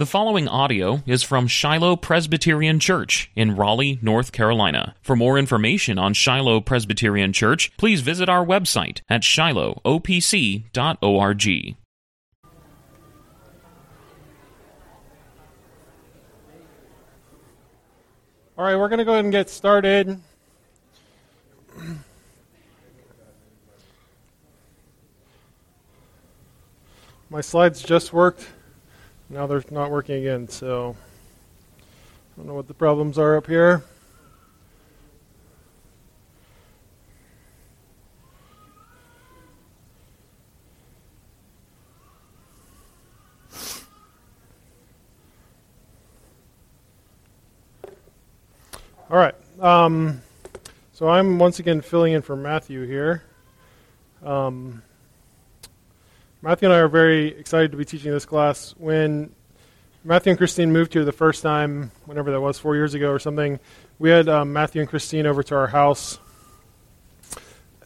The following audio is from Shiloh Presbyterian Church in Raleigh, North Carolina. For more information on Shiloh Presbyterian Church, please visit our website at shilohopc.org. All right, we're going to go ahead and get started. My slides just worked. Now they're not working again, so I don't know what the problems are up here. All right. Um, so I'm once again filling in for Matthew here. Um, Matthew and I are very excited to be teaching this class. When Matthew and Christine moved here the first time, whenever that was, four years ago or something, we had um, Matthew and Christine over to our house.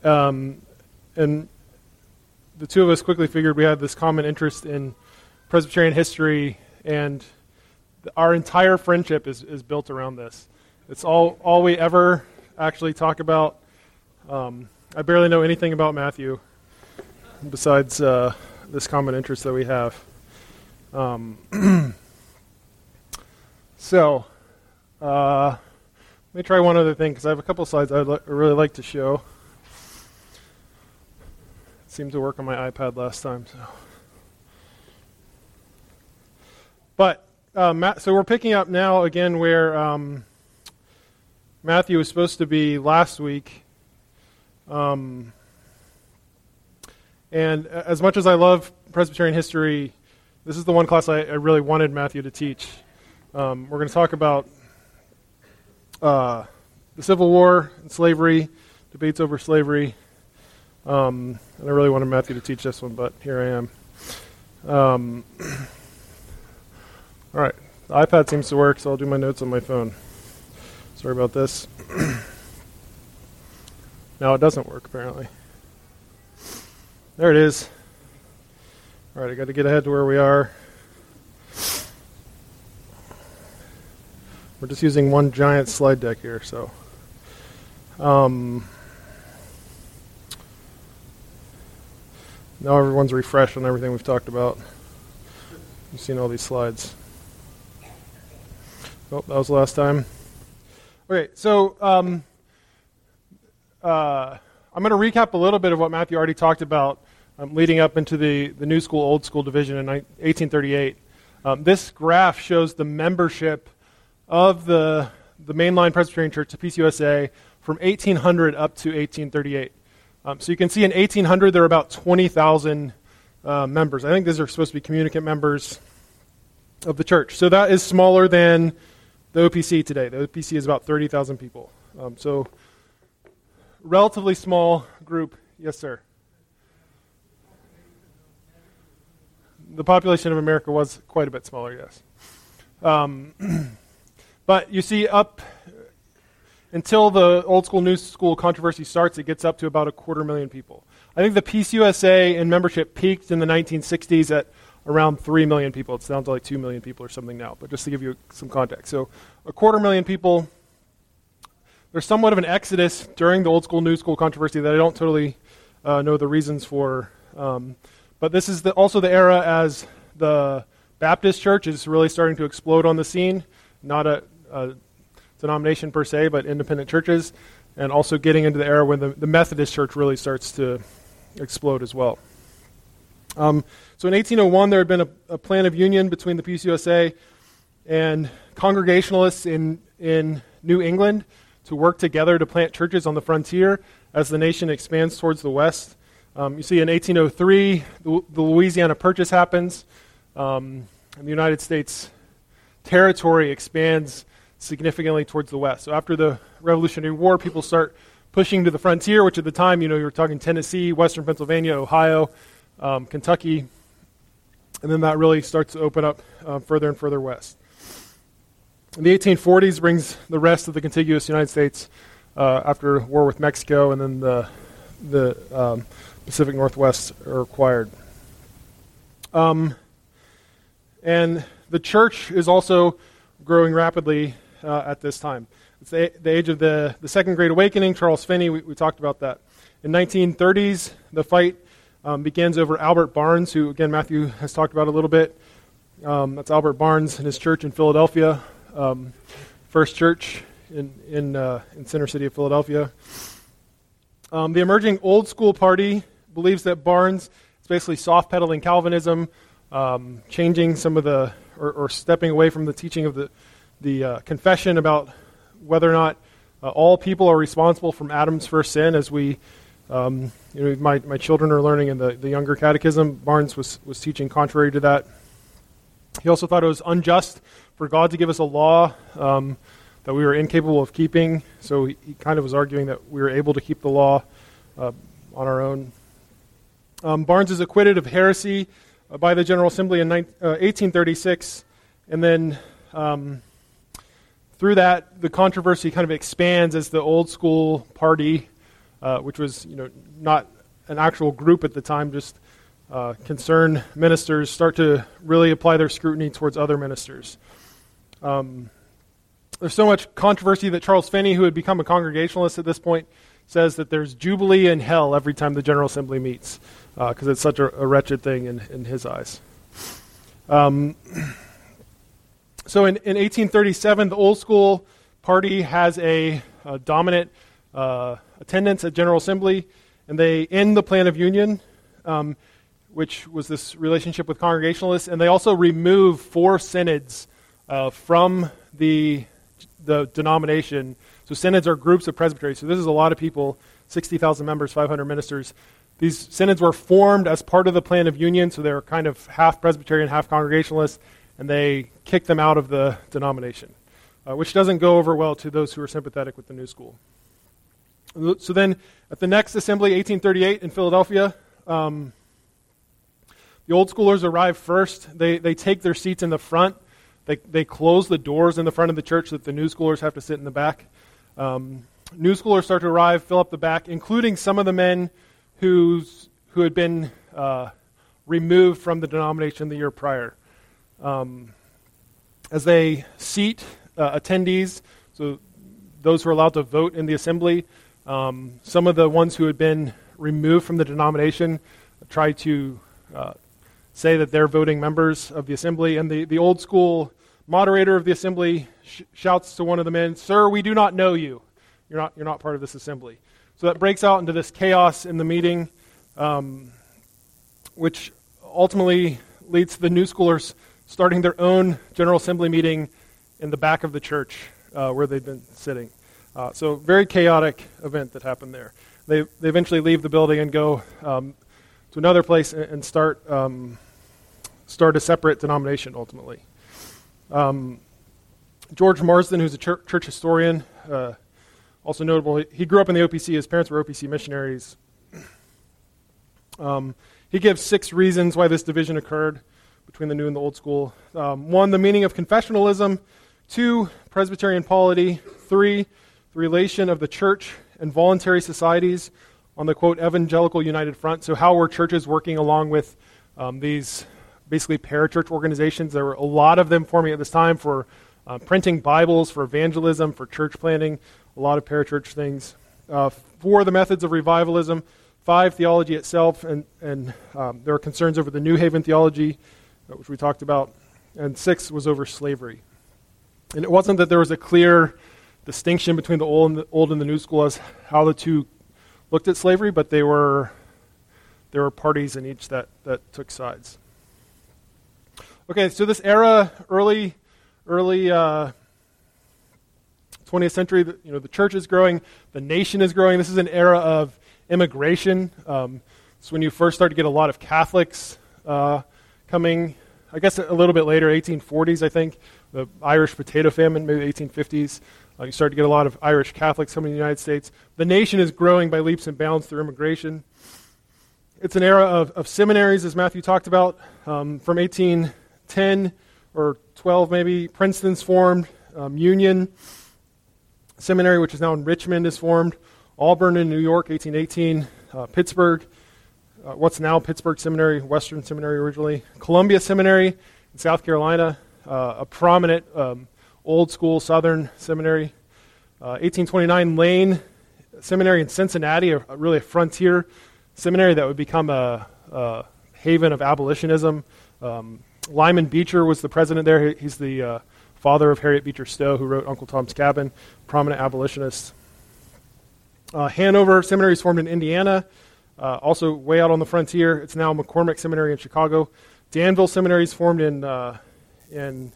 Um, and the two of us quickly figured we had this common interest in Presbyterian history, and our entire friendship is, is built around this. It's all, all we ever actually talk about. Um, I barely know anything about Matthew besides uh, this common interest that we have. Um, so, uh, let me try one other thing because I have a couple slides I'd li- really like to show. It seemed to work on my iPad last time. So, but uh, Matt, so we're picking up now again where. Um, Matthew was supposed to be last week. Um, and as much as I love Presbyterian history, this is the one class I, I really wanted Matthew to teach. Um, we're going to talk about uh, the Civil War and slavery, debates over slavery. Um, and I really wanted Matthew to teach this one, but here I am. Um, all right, the iPad seems to work, so I'll do my notes on my phone. Sorry about this. now it doesn't work, apparently. There it is. All right, I got to get ahead to where we are. We're just using one giant slide deck here, so. Um, now everyone's refreshed on everything we've talked about. You've seen all these slides. Oh, that was the last time. Okay, so um, uh, I'm going to recap a little bit of what Matthew already talked about um, leading up into the, the New School, Old School division in 1838. Um, this graph shows the membership of the, the mainline Presbyterian Church, the PCUSA, from 1800 up to 1838. Um, so you can see in 1800 there are about 20,000 uh, members. I think these are supposed to be communicant members of the church. So that is smaller than the OPC today. The OPC is about 30,000 people. Um, so, relatively small group. Yes, sir. The population of America was quite a bit smaller, yes. Um, but you see, up until the old school, new school controversy starts, it gets up to about a quarter million people. I think the PCUSA in membership peaked in the 1960s at around 3 million people. It's down to like 2 million people or something now, but just to give you some context. So, a quarter million people. There's somewhat of an exodus during the old school, new school controversy that I don't totally uh, know the reasons for. Um, but this is the, also the era as the Baptist church is really starting to explode on the scene. Not a, a denomination per se, but independent churches. And also getting into the era when the, the Methodist church really starts to explode as well. Um, so in 1801, there had been a, a, plan of union between the PCUSA and Congregationalists in, in New England to work together to plant churches on the frontier as the nation expands towards the west. Um, you see, in 1803, the, the Louisiana Purchase happens, um, and the United States territory expands significantly towards the west. So after the Revolutionary War, people start pushing to the frontier, which at the time, you know, you were talking Tennessee, western Pennsylvania, Ohio, um, Kentucky, and then that really starts to open up uh, further and further west. The 1840s brings the rest of the contiguous United States uh, after war with Mexico, and then the, the um, Pacific Northwest are acquired. Um, and the church is also growing rapidly uh, at this time. It's the, the, age of the, the Second Great Awakening. Charles Finney, we, we talked about that. In 1930s, the fight um, begins over Albert Barnes, who, again, Matthew has talked about a little bit. Um, that's Albert Barnes and his church in Philadelphia, um, First Church in, in, uh, in center city of Philadelphia. Um, the emerging old school party believes that Barnes is basically soft pedaling Calvinism, um, changing some of the, or, or, stepping away from the teaching of the, the uh, confession about whether or not uh, all people are responsible from Adam's first sin, as we, um, you know, my, my children are learning in the, the younger catechism. Barnes was, was teaching contrary to that. He also thought it was unjust for God to give us a law um, that we were incapable of keeping. So he, he, kind of was arguing that we were able to keep the law uh, on our own. Um, Barnes is acquitted of heresy uh, by the General Assembly in 19, uh, 1836, and then um, through that, the controversy kind of expands as the old school party, uh, which was you know not an actual group at the time, just uh, concerned ministers, start to really apply their scrutiny towards other ministers. Um, there's so much controversy that Charles Finney, who had become a Congregationalist at this point, says that there's jubilee in hell every time the General Assembly meets because uh, it's such a, a, wretched thing in, in his eyes. Um, so in, in 1837, the old school party has a, a dominant uh, attendance at General Assembly, and they end the Plan of Union, um, which was this relationship with Congregationalists, and they also remove four synods uh, from the the denomination. So synods are groups of presbyteries. So this is a lot of people, 60,000 members, 500 ministers. These synods were formed as part of the plan of union, so they were kind of half Presbyterian, half Congregationalist, and they kicked them out of the denomination, uh, which doesn't go over well to those who are sympathetic with the New School. So then, at the next assembly, 1838 in Philadelphia, um, the old schoolers arrive first. They, they take their seats in the front they, they close the doors in the front of the church so that the new schoolers have to sit in the back. Um, new schoolers start to arrive, fill up the back, including some of the men who's, who had been uh, removed from the denomination the year prior. Um, as they seat uh, attendees, so those who are allowed to vote in the assembly, um, some of the ones who had been removed from the denomination try to uh, say that they're voting members of the assembly. And the, the old school moderator of the assembly sh- shouts to one of the men, Sir, we do not know you. You're not, you're not part of this assembly. So that breaks out into this chaos in the meeting, um, which ultimately leads to the new schoolers starting their own General Assembly meeting in the back of the church uh, where they've been sitting. Uh, so, very chaotic event that happened there. They, they eventually leave the building and go um, to another place and, and start um, start a separate denomination ultimately. Um, George Marsden, who's a church, church historian, uh, also notable, he grew up in the OPC. His parents were OPC missionaries. Um, he gives six reasons why this division occurred between the new and the old school. Um, one, the meaning of confessionalism. Two, Presbyterian polity. Three, the relation of the church and voluntary societies on the quote evangelical united front. So, how were churches working along with um, these basically parachurch organizations. There were a lot of them forming at this time for uh, printing Bibles, for evangelism, for church planting, a lot of parachurch things. Uh, four, the methods of revivalism. Five, theology itself, and, and um, there are concerns over the New Haven theology, uh, which we talked about. And six was over slavery. And it wasn't that there was a clear distinction between the old and the, old and the new school as how the two looked at slavery, but they were there were parties in each that, that took sides. Okay, so this era, early, early uh, 20th century, you know, the church is growing, the nation is growing. This is an era of immigration. Um, it's when you first start to get a lot of Catholics uh, coming. I guess a little bit later, 1840s, I think, the Irish potato famine, maybe 1850s. Uh, you start to get a lot of Irish Catholics coming to the United States. The nation is growing by leaps and bounds through immigration. It's an era of, of seminaries, as Matthew talked about, um, from 1810 or 12 maybe, Princeton's formed, um, Union Seminary, which is now in Richmond, is formed, Auburn in New York, 1818, uh, Pittsburgh, uh, what's now Pittsburgh Seminary, Western Seminary originally, Columbia Seminary in South Carolina, uh, a prominent um, old school Southern seminary. 1829 Lane Seminary in Cincinnati, a, a, really a frontier seminary that would become a, a haven of abolitionism. Um, Lyman Beecher was the president there. He's the uh, father of Harriet Beecher Stowe, who wrote Uncle Tom's Cabin, prominent abolitionist. Uh, Hanover Seminary is formed in Indiana, uh, also way out on the frontier. It's now McCormick Seminary in Chicago. Danville Seminary is formed in uh, in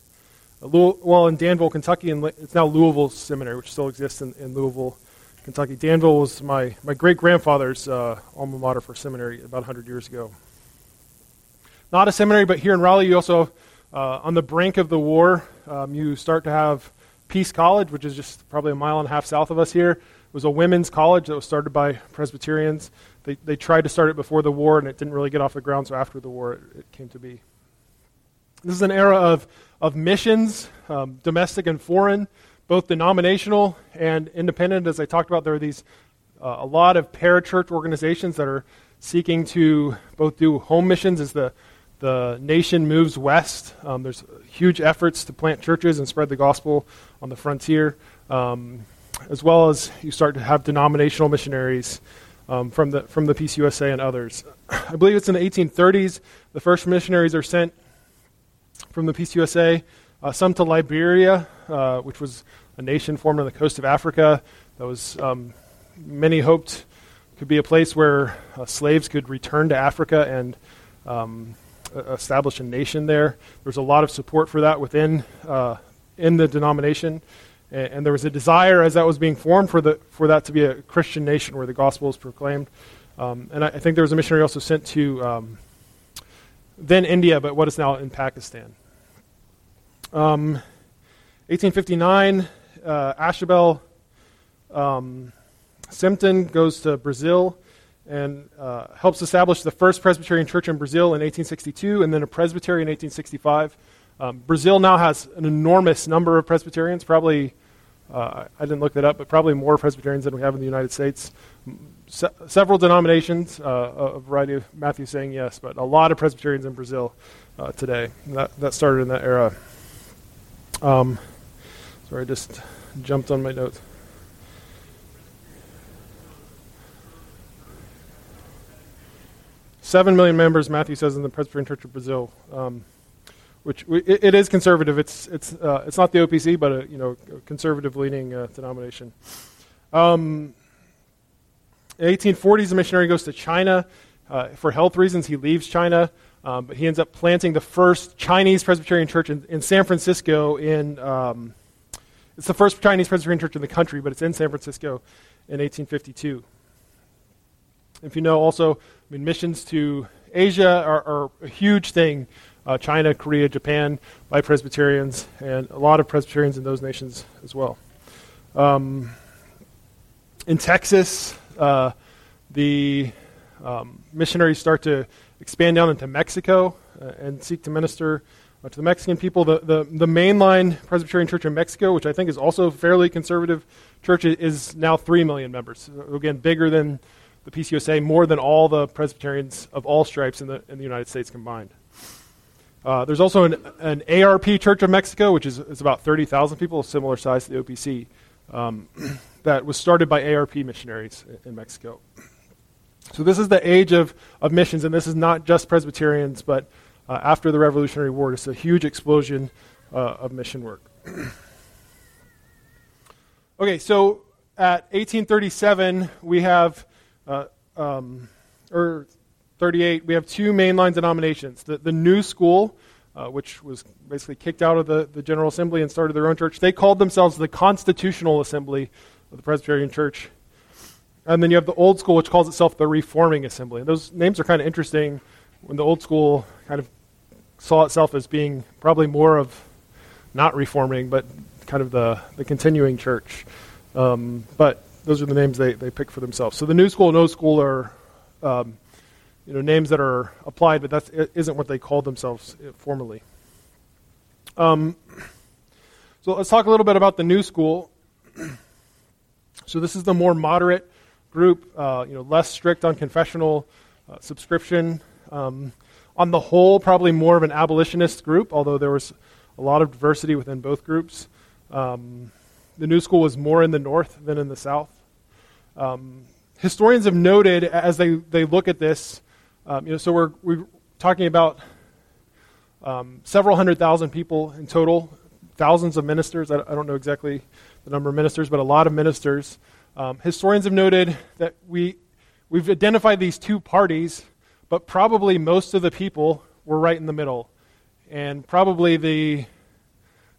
well in Danville, Kentucky, and it's now Louisville Seminary, which still exists in, in Louisville, Kentucky. Danville was my my great grandfather's uh, alma mater for seminary about 100 years ago. Not a seminary, but here in Raleigh, you also uh, on the brink of the war, um, you start to have Peace College, which is just probably a mile and a half south of us here it was a women's college that was started by Presbyterians. They, they tried to start it before the war, and it didn't really get off the ground, so after the war, it, it came to be. This is an era of, of missions, um, domestic and foreign, both denominational and independent. As I talked about, there are these uh, a lot of parachurch organizations that are seeking to both do home missions as the the nation moves west. Um, there's huge efforts to plant churches and spread the gospel on the frontier. Um, as well as you start to have denominational missionaries um, from, the, from the PCUSA and others. I believe it's in the 1830s. The first missionaries are sent from the PCUSA, uh, some to Liberia, uh, which was a nation formed on the coast of Africa that was um, many hoped could be a place where uh, slaves could return to Africa and um, establish a nation there. There's a lot of support for that within uh, in the denomination. And, and, there was a desire as that was being formed for, the, for that to be a Christian nation where the gospel is proclaimed. Um, and I, I, think there was a missionary also sent to um, then India, but what is now in Pakistan. Um, 1859, uh, Ashabel um, Simonton goes to Brazil and uh, helps establish the first Presbyterian church in Brazil in 1862 and then a presbytery in 1865. Um, Brazil now has an enormous number of Presbyterians, probably, uh, I didn't look that up, but probably more Presbyterians than we have in the United States. Se- several denominations, uh, a variety of Matthew saying yes, but a lot of Presbyterians in Brazil uh, today. That, that started in that era. Um, sorry, I just jumped on my notes. Seven million members, Matthew says, in the Presbyterian Church of Brazil. Um, which it, it is conservative. It's it's uh, it's not the OPC, but a you know conservative leaning uh, denomination. Um, in 1840s, a missionary goes to China uh, for health reasons. He leaves China, um, but he ends up planting the first Chinese Presbyterian church in, in San Francisco. In um, it's the first Chinese Presbyterian church in the country, but it's in San Francisco in 1852. If you know, also, I mean, missions to Asia are, are a huge thing uh, China, Korea, Japan by Presbyterians, and a lot of Presbyterians in those nations as well. Um, in Texas, uh, the um, missionaries start to expand down into Mexico uh, and seek to minister uh, to the Mexican people. The, the, the mainline Presbyterian Church in Mexico, which I think is also a fairly conservative church, is now 3 million members. Again, bigger than the PCUSA, more than all the Presbyterians of all stripes in the, in the United States combined. Uh, there's also an, an, ARP Church of Mexico, which is, is about 30,000 people, similar size to the OPC, um, that was started by ARP missionaries in, in, Mexico. So this is the age of, of missions, and this is not just Presbyterians, but uh, after the Revolutionary War, it's a huge explosion uh, of mission work. okay, so at 1837, we have, uh, um, or 38, we have two mainline denominations. The, the New School, uh, which was basically kicked out of the, the General Assembly and started their own church, they called themselves the Constitutional Assembly of the Presbyterian Church. And then you have the Old School, which calls itself the Reforming Assembly. And those names are kind of interesting when the Old School kind of saw itself as being probably more of not reforming, but kind of the, the continuing church. Um, but those are the names they, they pick for themselves. So the New School and Old School are. Um, you know, names that are applied, but that isn't what they called themselves uh, formally. Um, so let's talk a little bit about the new school. so this is the more moderate group, uh, you know, less strict on confessional uh, subscription. Um, on the whole, probably more of an abolitionist group, although there was a lot of diversity within both groups. Um, the new school was more in the north than in the south. Um, historians have noted as they, they look at this, um, you know, so we're, we're talking about um, several hundred thousand people in total, thousands of ministers. I, I, don't know exactly the number of ministers, but a lot of ministers. Um, historians have noted that we, we've identified these two parties, but probably most of the people were right in the middle. And probably the,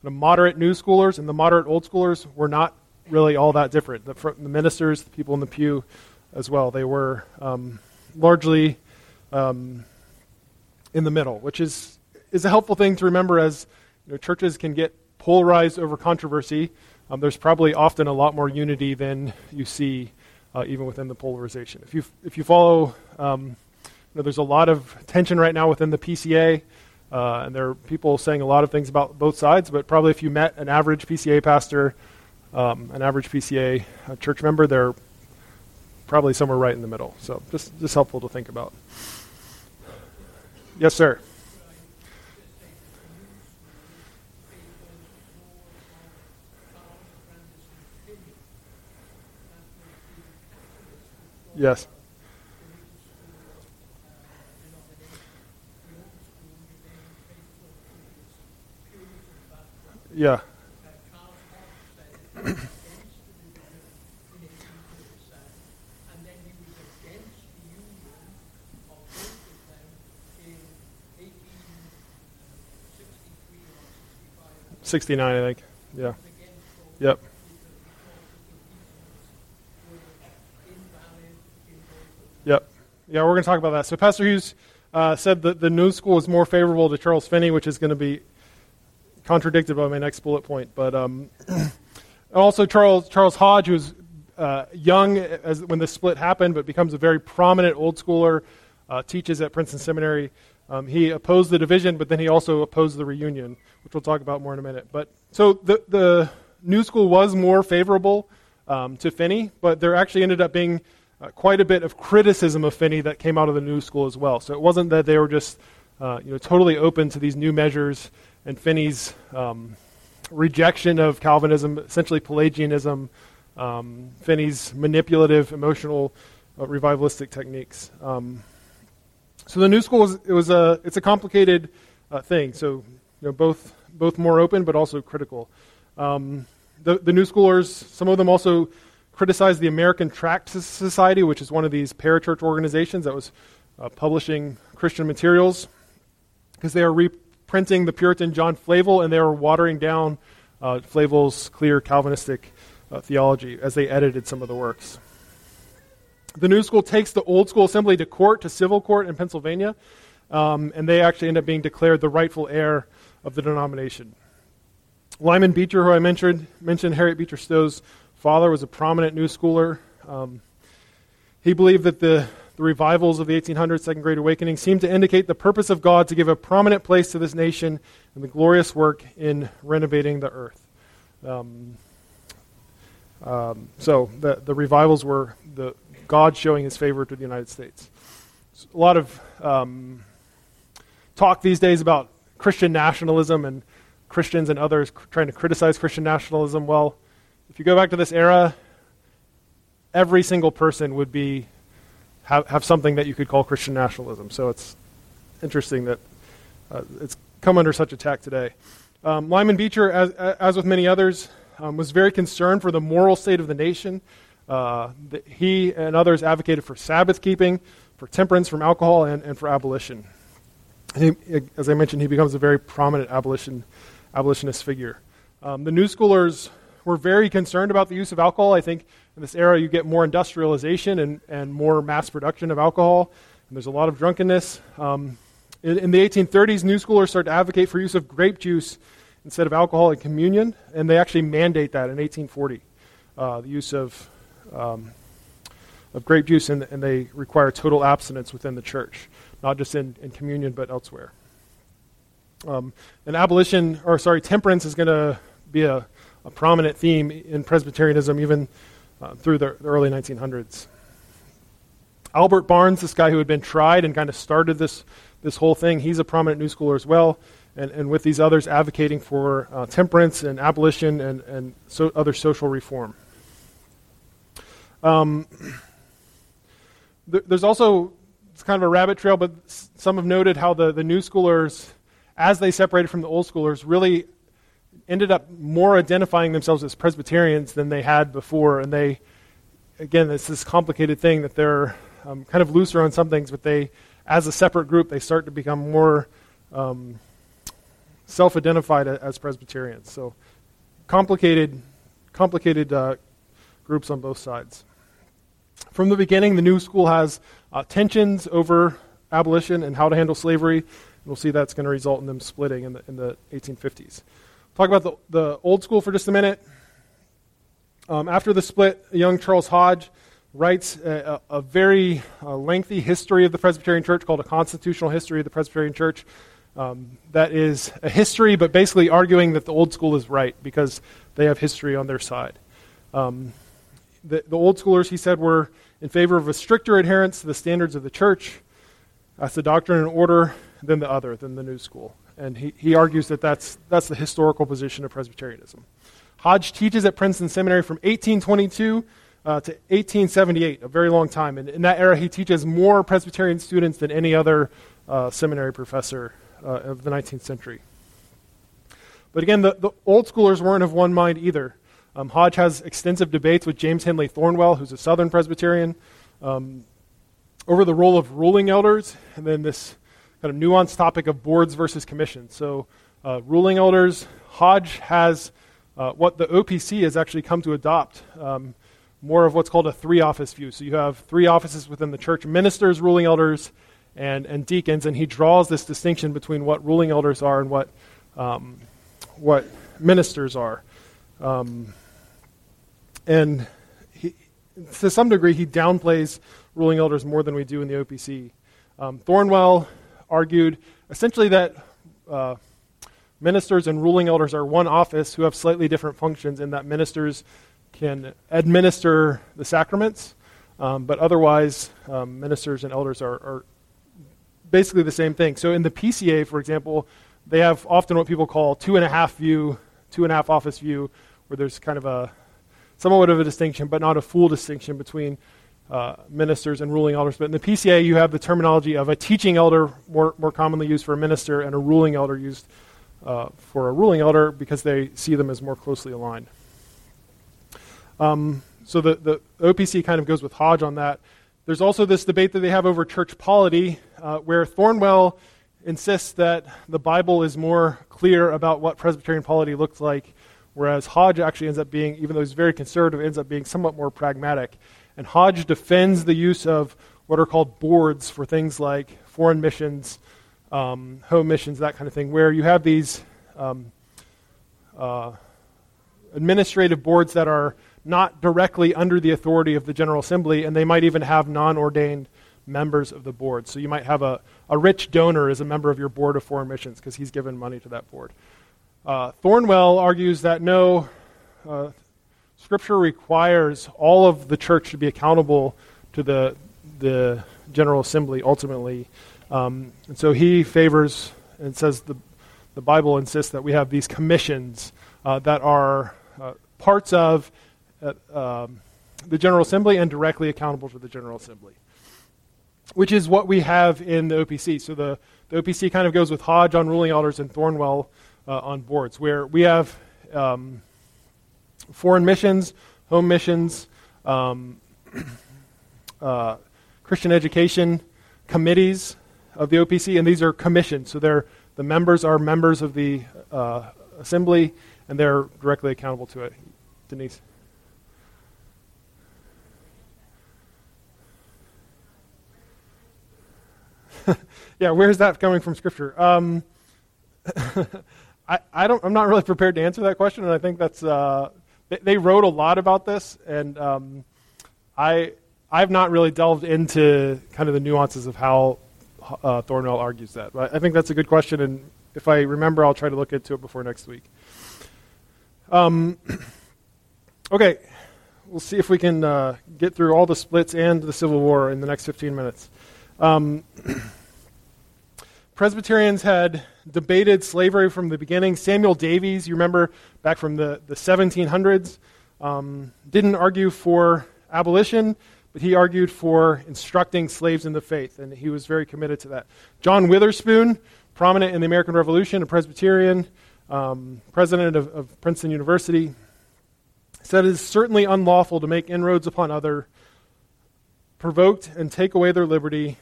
the moderate new schoolers and the moderate old schoolers were not really all that different. The, the ministers, the people in the pew as well, they were um, largely um, in the middle, which is, is a helpful thing to remember as you know, churches can get polarized over controversy. Um, there's probably often a lot more unity than you see uh, even within the polarization. If you, if you follow, um, you know, there's a lot of tension right now within the PCA. Uh, and there are people saying a lot of things about both sides, but probably if you met an average PCA pastor, um, an average PCA church member, they're probably somewhere right in the middle. So just, just helpful to think about. Yes, sir. Yes. Yeah. Sixty-nine, I think. Yeah. Yep. Yep. Yeah, we're going to talk about that. So Pastor Hughes uh, said that the new school is more favorable to Charles Finney, which is going to be contradicted by my next bullet point. But um, also Charles Charles Hodge, who was uh, young as when this split happened, but becomes a very prominent old schooler, uh, teaches at Princeton Seminary. Um, he opposed the division, but then he also opposed the reunion, which we'll talk about more in a minute. But so the the new school was more favorable um, to Finney, but there actually ended up being uh, quite a bit of criticism of Finney that came out of the new school as well. So it wasn't that they were just uh, you know totally open to these new measures and Finney's um, rejection of Calvinism, essentially Pelagianism, um, Finney's manipulative, emotional, uh, revivalistic techniques. Um, so the new school is it was a it's a complicated uh, thing. So you know both both more open but also critical. Um, the the new schoolers, some of them also criticized the American Tract Society, which is one of these parachurch organizations that was uh, publishing Christian materials, because they are re- printing the Puritan John Flavel, and they were watering down uh, Flavel's clear Calvinistic uh, theology as they edited some of the works. The New School takes the Old School Assembly to court, to civil court in Pennsylvania, um, and they actually end up being declared the rightful heir of the denomination. Lyman Beecher, who I mentioned, mentioned Harriet Beecher Stowe's father, was a prominent New Schooler. Um, he believed that the the revivals of the 1800s, Second Great Awakening, seem to indicate the purpose of God to give a prominent place to this nation and the glorious work in renovating the earth. Um, um, so the, the revivals were the God showing his favor to the United States. a lot of um, talk these days about Christian nationalism and Christians and others trying to criticize Christian nationalism. Well, if you go back to this era, every single person would be have, have something that you could call Christian nationalism. So it's interesting that uh, it's come under such attack today. Um, Lyman Beecher, as, as with many others, um, was very concerned for the moral state of the nation. Uh, the, he and others advocated for Sabbath keeping, for temperance from alcohol, and, and for abolition. He, as I mentioned, he becomes a very prominent abolition, abolitionist figure. Um, the New Schoolers were very concerned about the use of alcohol. I think in this era, you get more industrialization and, and more mass production of alcohol, and there's a lot of drunkenness. Um, in, in, the 1830s, New Schoolers start to advocate for use of grape juice instead of alcohol in communion, and they actually mandate that in 1840, uh, the use of, um, of grape juice, and, and, they require total abstinence within the church, not just in, in communion, but elsewhere. Um, and abolition, or sorry, temperance is going to be a a prominent theme in Presbyterianism even uh, through the, the, early 1900s. Albert Barnes, this guy who had been tried and kind of started this, this whole thing, he's a prominent New Schooler as well. and, and with these others advocating for uh, temperance and abolition and, and so other social reform. Um, there's also it's kind of a rabbit trail, but some have noted how the, the new schoolers, as they separated from the old schoolers, really ended up more identifying themselves as Presbyterians than they had before. And they, again, it's this complicated thing that they're um, kind of looser on some things, but they, as a separate group, they start to become more um, self identified as Presbyterians. So complicated, complicated uh, groups on both sides. From the beginning, the new school has uh, tensions over abolition and how to handle slavery. And We'll see that's going to result in them splitting in the, in the 1850s. Talk about the, the old school for just a minute. Um, after the split, young Charles Hodge writes a, a, a very uh, lengthy history of the Presbyterian Church called A Constitutional History of the Presbyterian Church. Um, that is a history, but basically arguing that the old school is right because they have history on their side. Um, the, the old schoolers, he said, were in favor of a stricter adherence to the standards of the church. That's the doctrine and order than the other, than the new school. And he, he argues that that's, that's the historical position of Presbyterianism. Hodge teaches at Princeton Seminary from 1822 uh, to 1878, a very long time. And in that era, he teaches more Presbyterian students than any other uh, seminary professor uh, of the 19th century. But again, the, the old schoolers weren't of one mind either. Um, Hodge has extensive debates with James Henley Thornwell, who's a Southern Presbyterian, um, over the role of ruling elders, and then this kind of nuanced topic of boards versus commissions. So, uh, ruling elders, Hodge has uh, what the OPC has actually come to adopt um, more of what's called a three office view. So, you have three offices within the church ministers, ruling elders, and, and deacons, and he draws this distinction between what ruling elders are and what, um, what ministers are. Um, and he, to some degree, he downplays ruling elders more than we do in the OPC. Um, Thornwell argued essentially that uh, ministers and ruling elders are one office who have slightly different functions, in that ministers can administer the sacraments, um, but otherwise, um, ministers and elders are, are basically the same thing. So in the PCA, for example, they have often what people call two and a half view, two and a half office view, where there's kind of a somewhat of a distinction, but not a full distinction between uh, ministers and ruling elders. But in the PCA, you have the terminology of a teaching elder, more, more commonly used for a minister, and a ruling elder used uh, for a ruling elder because they see them as more closely aligned. Um, so the, the OPC kind of goes with Hodge on that. There's also this debate that they have over church polity, uh, where Thornwell insists that the Bible is more clear about what Presbyterian polity looks like whereas Hodge actually ends up being, even though he's very conservative, ends up being somewhat more pragmatic. And Hodge defends the use of what are called boards for things like foreign missions, um, home missions, that kind of thing, where you have these um, uh, administrative boards that are not directly under the authority of the General Assembly, and they might even have non ordained members of the board. So you might have a, a rich donor as a member of your board of foreign missions because he's given money to that board. Uh, Thornwell argues that no, uh, Scripture requires all of the church to be accountable to the, the General Assembly ultimately. Um, and so he favors and says the, the Bible insists that we have these commissions uh, that are uh, parts of uh, um, the General Assembly and directly accountable to the General Assembly, which is what we have in the OPC. So the, the OPC kind of goes with Hodge on ruling elders and Thornwell uh, on boards, where we have um, foreign missions, home missions, um, uh, Christian education committees of the OPC, and these are commissions. So they're, the members are members of the uh, assembly, and they're directly accountable to it. Denise. yeah, where's that coming from Scripture? Um, I, I don't, I'm not really prepared to answer that question, and I think that's, uh, they, they, wrote a lot about this, and um, I, I've not really delved into kind of the nuances of how uh, Thornwell argues that. But I think that's a good question, and if I remember, I'll try to look into it before next week. Um, okay, we'll see if we can uh, get through all the splits and the Civil War in the next 15 minutes. Um, Presbyterians had debated slavery from the beginning. Samuel Davies, you remember back from the, the 1700s, um, didn't argue for abolition, but he argued for instructing slaves in the faith, and he was very committed to that. John Witherspoon, prominent in the American Revolution, a Presbyterian, um, president of, of Princeton University, said it is certainly unlawful to make inroads upon other, provoked and take away their liberty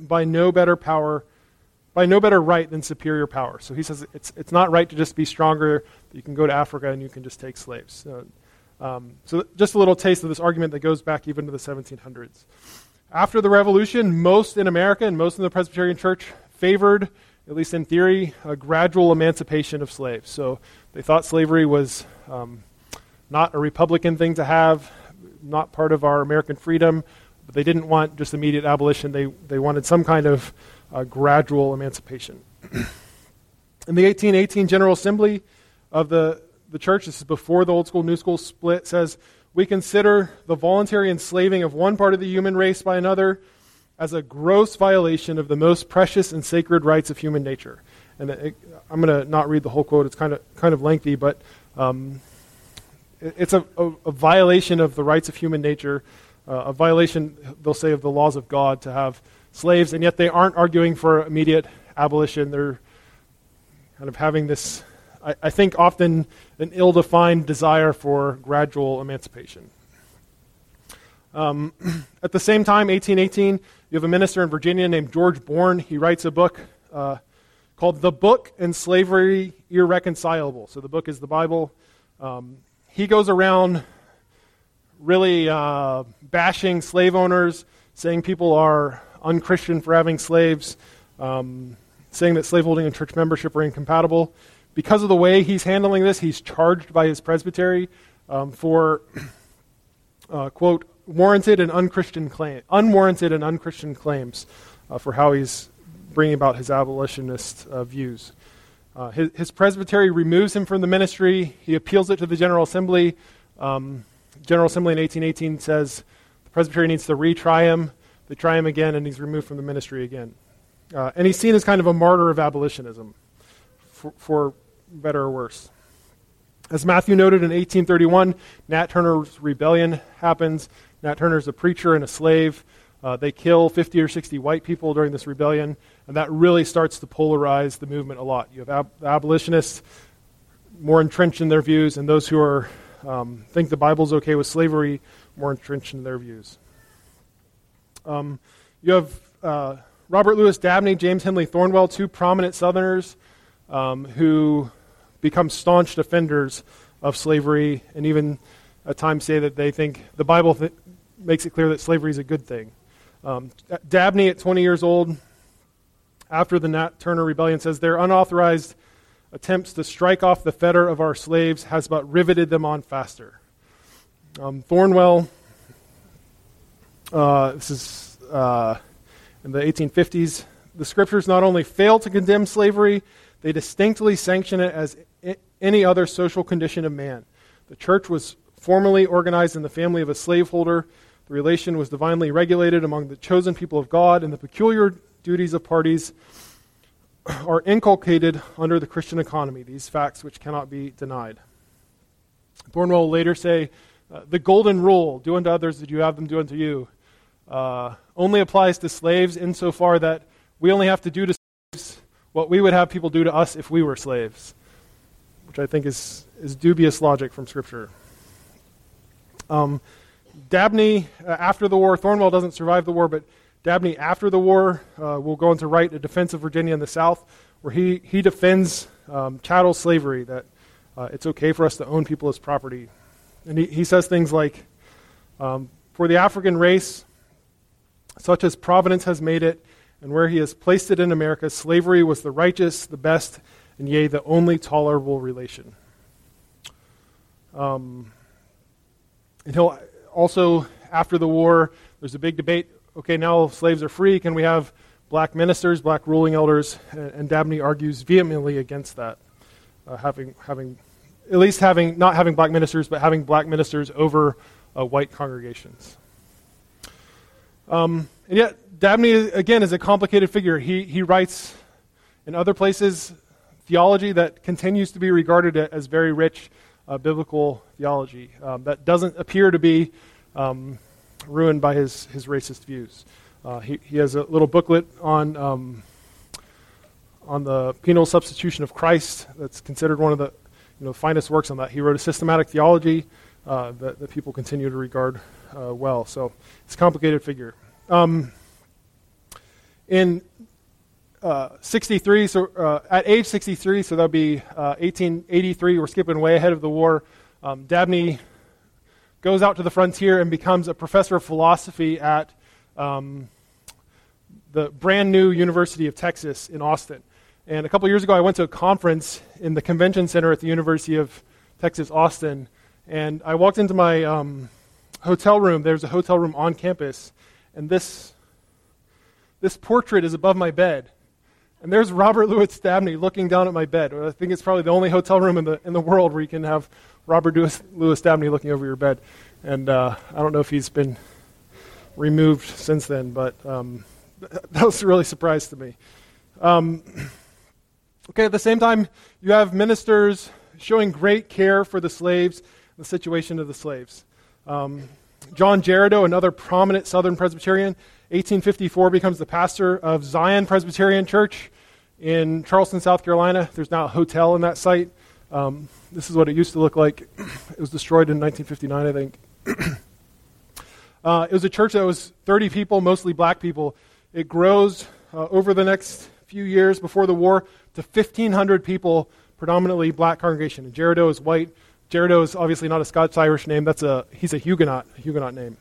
by no better power, by no better right than superior power. So he says it's, it's not right to just be stronger. You can go to Africa and you can just take slaves. So, um, so just a little taste of this argument that goes back even to the 1700s. After the Revolution, most in America and most in the Presbyterian Church favored, at least in theory, a gradual emancipation of slaves. So they thought slavery was um, not a Republican thing to have, not part of our American freedom, but they didn't want just immediate abolition. They, they wanted some kind of uh, gradual emancipation. In the 1818 General Assembly of the, the church, this is before the old school new school split, says, We consider the voluntary enslaving of one part of the human race by another as a gross violation of the most precious and sacred rights of human nature. And it, I'm going to not read the whole quote, it's kind of, kind of lengthy, but um, it, it's a, a, a violation of the rights of human nature uh, a violation, they'll say, of the laws of God to have slaves, and yet they aren't arguing for immediate abolition. They're kind of having this, I, I think, often an ill defined desire for gradual emancipation. Um, at the same time, 1818, you have a minister in Virginia named George Bourne. He writes a book uh, called The Book and Slavery Irreconcilable. So the book is the Bible. Um, he goes around really uh, bashing slave owners, saying people are unchristian for having slaves, um, saying that slaveholding and church membership are incompatible. Because of the way he's handling this, he's charged by his presbytery um, for, uh, quote, warranted and unchristian claim, unwarranted and unchristian claims uh, for how he's bringing about his abolitionist uh, views. Uh, his, his, presbytery removes him from the ministry. He appeals it to the General Assembly. Um, General Assembly in 1818 says the presbytery needs to retry him. They try him again, and he's removed from the ministry again. Uh, and he's seen as kind of a martyr of abolitionism, for, for better or worse. As Matthew noted in 1831, Nat Turner's rebellion happens. Nat Turner's a preacher and a slave. Uh, they kill 50 or 60 white people during this rebellion, and that really starts to polarize the movement a lot. You have ab- abolitionists more entrenched in their views, and those who are um, think the Bible's okay with slavery, more entrenched in their views. Um, you have uh, Robert Lewis Dabney, James Henley Thornwell, two prominent Southerners um, who become staunch defenders of slavery and even at times say that they think the Bible th- makes it clear that slavery is a good thing. Um, Dabney, at 20 years old, after the Nat Turner Rebellion, says their unauthorized attempts to strike off the fetter of our slaves has but riveted them on faster. Um, Thornwell, uh, this is uh, in the 1850s, the scriptures not only fail to condemn slavery, they distinctly sanction it as I- any other social condition of man. The church was formally organized in the family of a slaveholder. The relation was divinely regulated among the chosen people of God, and the peculiar duties of parties are inculcated under the Christian economy, these facts which cannot be denied. Thornwell will later say, uh, the golden rule, do unto others as you have them do unto you, uh, only applies to slaves insofar that we only have to do to slaves what we would have people do to us if we were slaves, which I think is, is dubious logic from Scripture. Um, Dabney, uh, after the war, Thornwell doesn't survive the war, but Dabney, after the war, uh, will go on to write A Defense of Virginia in the South, where he, he defends um, chattel slavery, that uh, it's okay for us to own people as property. And he, he says things like um, For the African race, such as Providence has made it, and where he has placed it in America, slavery was the righteous, the best, and yea, the only tolerable relation. Um, and he'll also, after the war, there's a big debate okay, now slaves are free. Can we have black ministers, black ruling elders? And, Dabney argues vehemently against that, uh, having, having, at least having, not having black ministers, but having black ministers over uh, white congregations. Um, and yet, Dabney, again, is a complicated figure. He, he writes In other places, theology that continues to be regarded as very rich uh, biblical theology um, that doesn't appear to be um, ruined by his, his racist views. Uh, he, he has a little booklet on, um, on the penal substitution of Christ that's considered one of the you know, finest works on that. He wrote a systematic theology uh, that, that, people continue to regard uh, well. So it's a complicated figure. Um, in uh, 63, so uh, at age 63, so that'll be 1883, uh, we're skipping way ahead of the war. Um, Dabney goes out to the frontier and becomes a professor of philosophy at um, the brand new University of Texas in Austin. And a couple years ago, I went to a conference in the convention center at the University of Texas, Austin. And I walked into my um, hotel room. There's a hotel room on campus. And this, this portrait is above my bed. And there's Robert Lewis Dabney looking down at my bed. I think it's probably the only hotel room in the, in the world where you can have Robert Lewis, Lewis looking over your bed. And uh, I don't know if he's been removed since then, but um, that was really surprise to me. Um, okay, at the same time, you have ministers showing great care for the slaves, the situation of the slaves. Um, John Girardeau, another prominent Southern Presbyterian, 1854 becomes the pastor of Zion Presbyterian Church in Charleston, South Carolina. There's now a hotel in that site. Um, this is what it used to look like. It was destroyed in 1959, I think. uh, it was a church that was 30 people, mostly black people. It grows uh, over the next few years before the war to 1,500 people, predominantly black congregation. And Girardeau is white. Girardeau is obviously not a Scots Irish name. That's a he's a Huguenot, Huguenot name.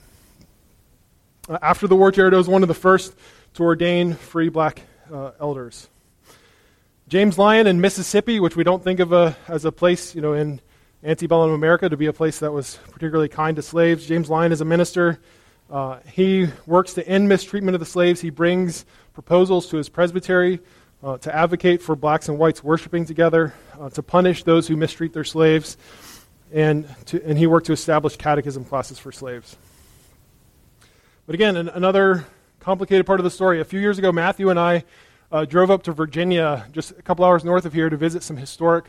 Uh, after the war, Girardeau was one of the first to ordain free black uh, elders. James Lyon in Mississippi, which we don't think of a, as a place, you know, in antebellum America to be a place that was particularly kind to slaves. James Lyon is a minister. Uh, he works to end mistreatment of the slaves. He brings proposals to his presbytery uh, to advocate for blacks and whites worshiping together, uh, to punish those who mistreat their slaves, and, to, and he worked to establish catechism classes for slaves. But again, an, another complicated part of the story. A few years ago, Matthew and I uh, drove up to Virginia, just a couple hours north of here, to visit some historic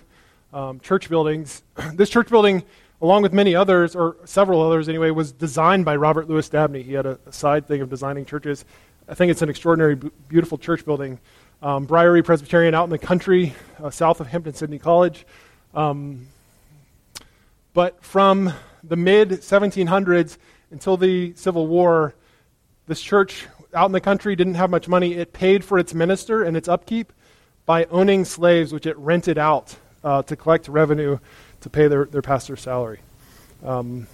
um, church buildings. this church building, along with many others, or several others anyway, was designed by Robert Lewis Dabney. He had a, a side thing of designing churches. I think it's an extraordinary, beautiful church building. Um, Briery Presbyterian out in the country, uh, south of Hampden-Sydney College. Um, but from the mid 1700s until the Civil War, this church out in the country didn't have much money. It paid for its minister and its upkeep by owning slaves, which it rented out uh, to collect revenue to pay their, their pastor's salary. Um,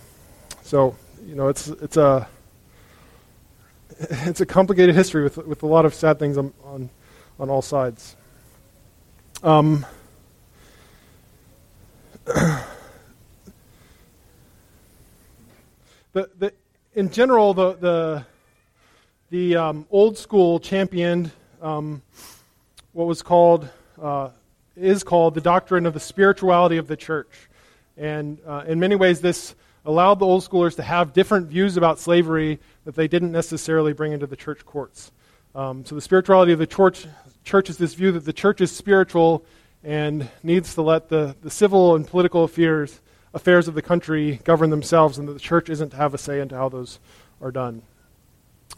so, you know, it's, it's, a, it's a complicated history with, with a lot of sad things on, on, on all sides. Um, the, the, in general, the, the the um, old school championed um, what was called, uh, is called the doctrine of the spirituality of the church. And uh, in many ways, this allowed the old schoolers to have different views about slavery that they didn't necessarily bring into the church courts. Um, so the spirituality of the church, church is this view that the church is spiritual and needs to let the, the civil and political affairs, affairs of the country govern themselves, and that the church isn't to have a say into how those are done.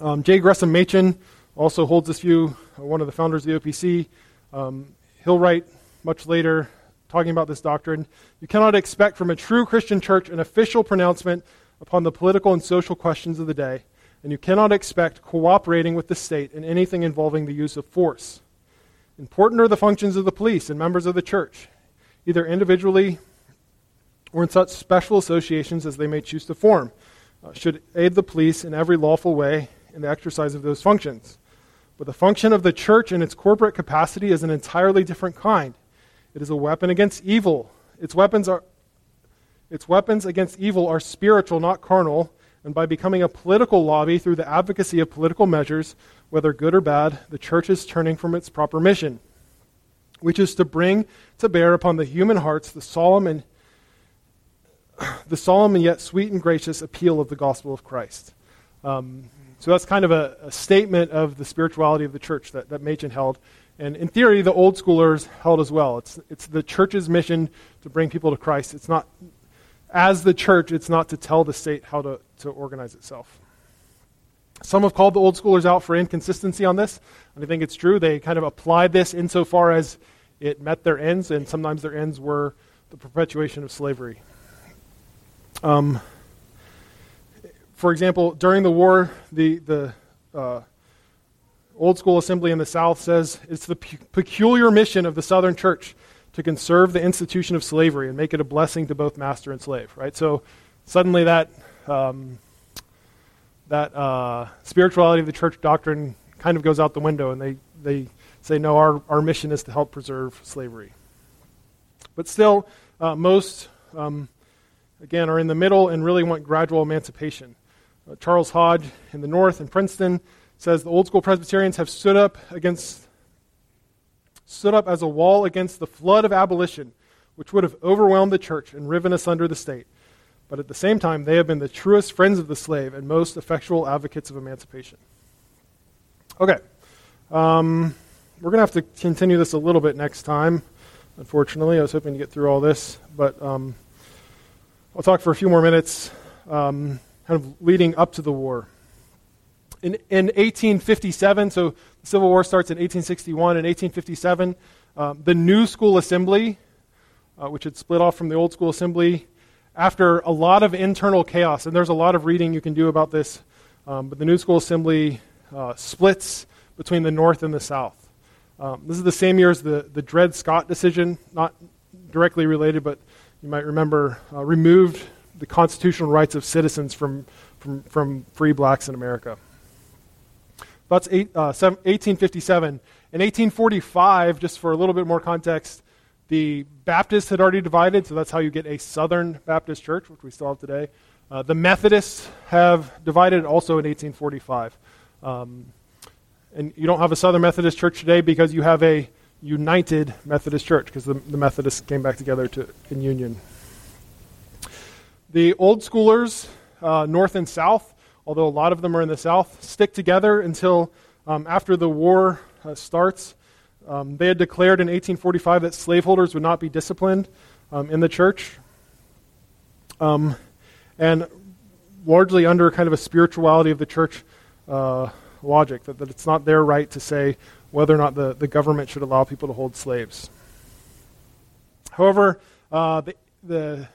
Um, J. Gresham Machen also holds this view, uh, one of the founders of the OPC. Um, he'll write much later talking about this doctrine. You cannot expect from a true Christian church an official pronouncement upon the political and social questions of the day, and you cannot expect cooperating with the state in anything involving the use of force. Important are the functions of the police and members of the church, either individually or in such special associations as they may choose to form, uh, should aid the police in every lawful way in the exercise of those functions. But the function of the church in its corporate capacity is an entirely different kind. It is a weapon against evil. Its weapons are its weapons against evil are spiritual, not carnal, and by becoming a political lobby through the advocacy of political measures, whether good or bad, the church is turning from its proper mission, which is to bring to bear upon the human hearts the solemn and the solemn and yet sweet and gracious appeal of the gospel of Christ. Um, so that's kind of a, a, statement of the spirituality of the church that, that Machen held. And in theory, the old schoolers held as well. It's, it's the church's mission to bring people to Christ. It's not, as the church, it's not to tell the state how to, to organize itself. Some have called the old schoolers out for inconsistency on this, and I think it's true. They kind of applied this insofar as it met their ends, and sometimes their ends were the perpetuation of slavery. Um, for example, during the war, the, the uh, Old School Assembly in the South says it's the pe- peculiar mission of the Southern Church to conserve the institution of slavery and make it a blessing to both master and slave. Right. So suddenly that um, that uh, spirituality of the church doctrine kind of goes out the window, and they they say no, our our mission is to help preserve slavery. But still, uh, most um, again are in the middle and really want gradual emancipation. Uh, Charles Hodge in the North in Princeton says the old school Presbyterians have stood up against stood up as a wall against the flood of abolition which would have overwhelmed the church and riven asunder the state. But at the same time, they have been the truest friends of the slave and most effectual advocates of emancipation. Okay. Um, we're going to have to continue this a little bit next time, unfortunately. I was hoping to get through all this, but um, I'll talk for a few more minutes, um, kind of leading up to the war in, in 1857, so the Civil War starts in 1861. In 1857, um, the New School Assembly, uh, which had split off from the Old School Assembly, after a lot of internal chaos, and there's a lot of reading you can do about this, um, but the New School Assembly uh, splits between the North and the South. Um, this is the same year as the, the Dred Scott decision, not directly related, but you might remember, uh, removed the constitutional rights of citizens from, from, from free blacks in America. That's eight, uh, 1857. In 1845, just for a little bit more context, the Baptists had already divided, so that's how you get a Southern Baptist church, which we still have today. Uh, the Methodists have divided also in 1845. Um, and you don't have a Southern Methodist church today because you have a united Methodist church, because the, the Methodists came back together to, in union. The old schoolers, uh, north and south, although a lot of them are in the South, stick together until um, after the war uh, starts. Um, they had declared in 1845 that slaveholders would not be disciplined um, in the church. Um, and largely under kind of a spirituality of the church uh, logic, that, that it's not their right to say whether or not the, the government should allow people to hold slaves. However, uh, the, the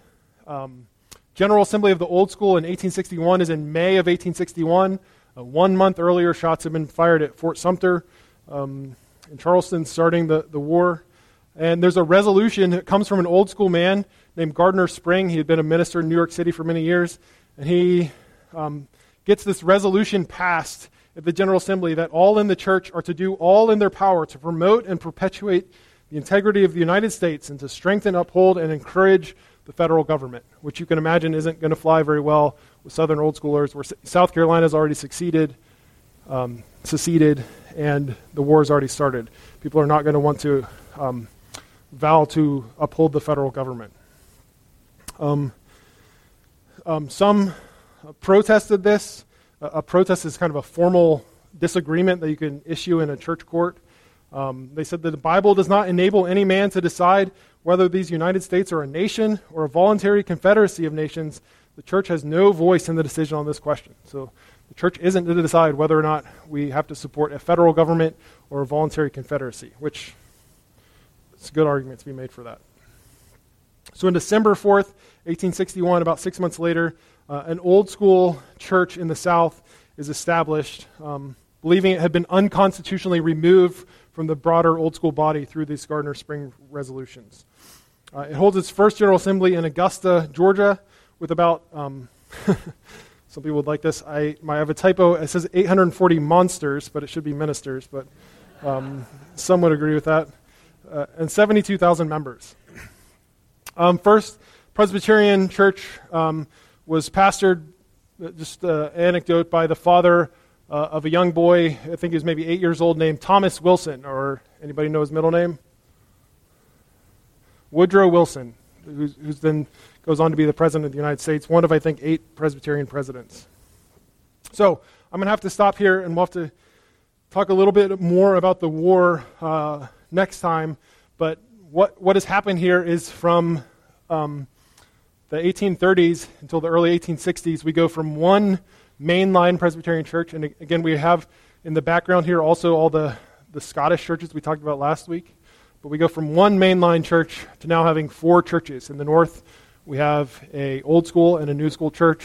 um, General Assembly of the Old School in 1861 is in May of 1861. Uh, one month earlier, shots had been fired at Fort Sumter um, in Charleston, starting the, the war. And there's a resolution that comes from an old school man named Gardner Spring. He had been a minister in New York City for many years. And he um, gets this resolution passed at the General Assembly that all in the church are to do all in their power to promote and perpetuate the integrity of the United States and to strengthen, uphold, and encourage the federal government, which you can imagine isn't going to fly very well with Southern old schoolers, where South has already succeeded, um, seceded, and the war has already started. People are not going to want to um, vow to uphold the federal government. Um, um some protested this. A protest is kind of a formal disagreement that you can issue in a church court. Um, they said that the Bible does not enable any man to decide whether these United States are a nation or a voluntary confederacy of nations. The church has no voice in the decision on this question. So the church isn't to decide whether or not we have to support a federal government or a voluntary confederacy, which it's a good argument to be made for that. So, in December 4th, 1861, about six months later, uh, an old school church in the South is established, um, believing it had been unconstitutionally removed from the broader old school body through these Gardner Spring resolutions. Uh, it holds its first General Assembly in Augusta, Georgia, with about, um, some people would like this. I, I have a typo. It says 840 monsters, but it should be ministers, but um, some would agree with that. Uh, and 72,000 members. Um, first, Presbyterian Church um, was pastored, uh, just uh, anecdote, by the father uh, of a young boy, I think he was maybe eight years old, named Thomas Wilson, or anybody know his middle name? Woodrow Wilson, who's, who's then goes on to be the president of the United States, one of, I think, eight Presbyterian presidents. So I'm going to have to stop here, and we'll have to talk a little bit more about the war uh, next time, but what, what has happened here is from um, the 1830s until the early 1860s, we go from one mainline Presbyterian church, and again, we have in the background here also all the, the Scottish churches we talked about last week. But we go from one mainline church to now having four churches. In the north, we have a old school and a new school church.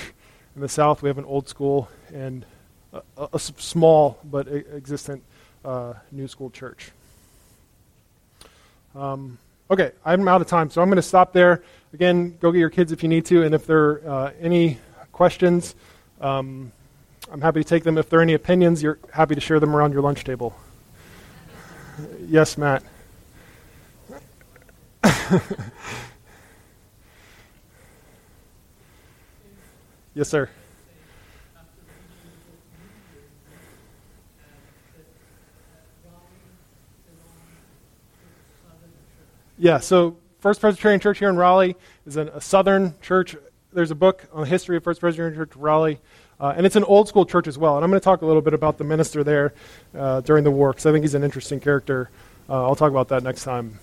In the south, we have an old school and a, a, small but existent uh, new school church. Um, okay, I'm out of time, so I'm going to stop there. Again, go get your kids if you need to, and if there are uh, any questions, um, I'm happy to take them. If there are any opinions, you're happy to share them around your lunch table. yes, Matt. yes, sir. Yeah, so First Presbyterian Church here in Raleigh is a, southern church. There's a book on the history of First Presbyterian Church Raleigh, uh, and it's an old school church as well. And I'm going to talk a little bit about the minister there uh, during the war because I think he's an interesting character. Uh, I'll talk about that next time.